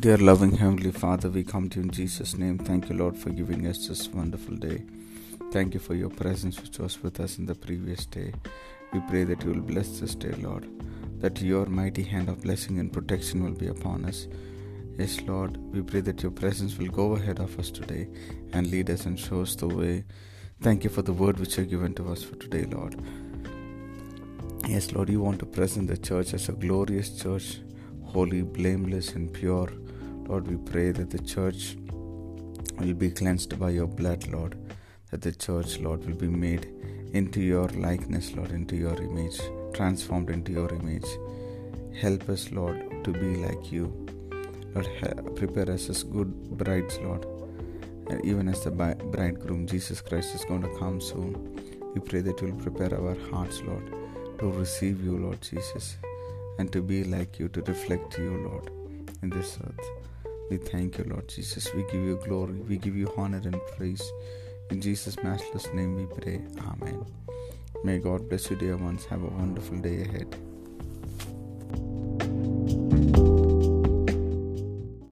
Dear loving Heavenly Father, we come to you in Jesus' name. Thank you, Lord, for giving us this wonderful day. Thank you for your presence which was with us in the previous day. We pray that you will bless this day, Lord, that your mighty hand of blessing and protection will be upon us. Yes, Lord, we pray that your presence will go ahead of us today and lead us and show us the way. Thank you for the word which you have given to us for today, Lord. Yes, Lord, you want to present the church as a glorious church holy, blameless, and pure. Lord, we pray that the church will be cleansed by your blood, Lord. That the church, Lord, will be made into your likeness, Lord, into your image, transformed into your image. Help us, Lord, to be like you. Lord, prepare us as good brides, Lord. And even as the bridegroom, Jesus Christ, is going to come soon, we pray that you will prepare our hearts, Lord, to receive you, Lord Jesus and to be like you, to reflect you, Lord, in this earth. We thank you, Lord Jesus. We give you glory. We give you honor and praise. In Jesus' matchless name we pray. Amen. May God bless you, dear ones. Have a wonderful day ahead.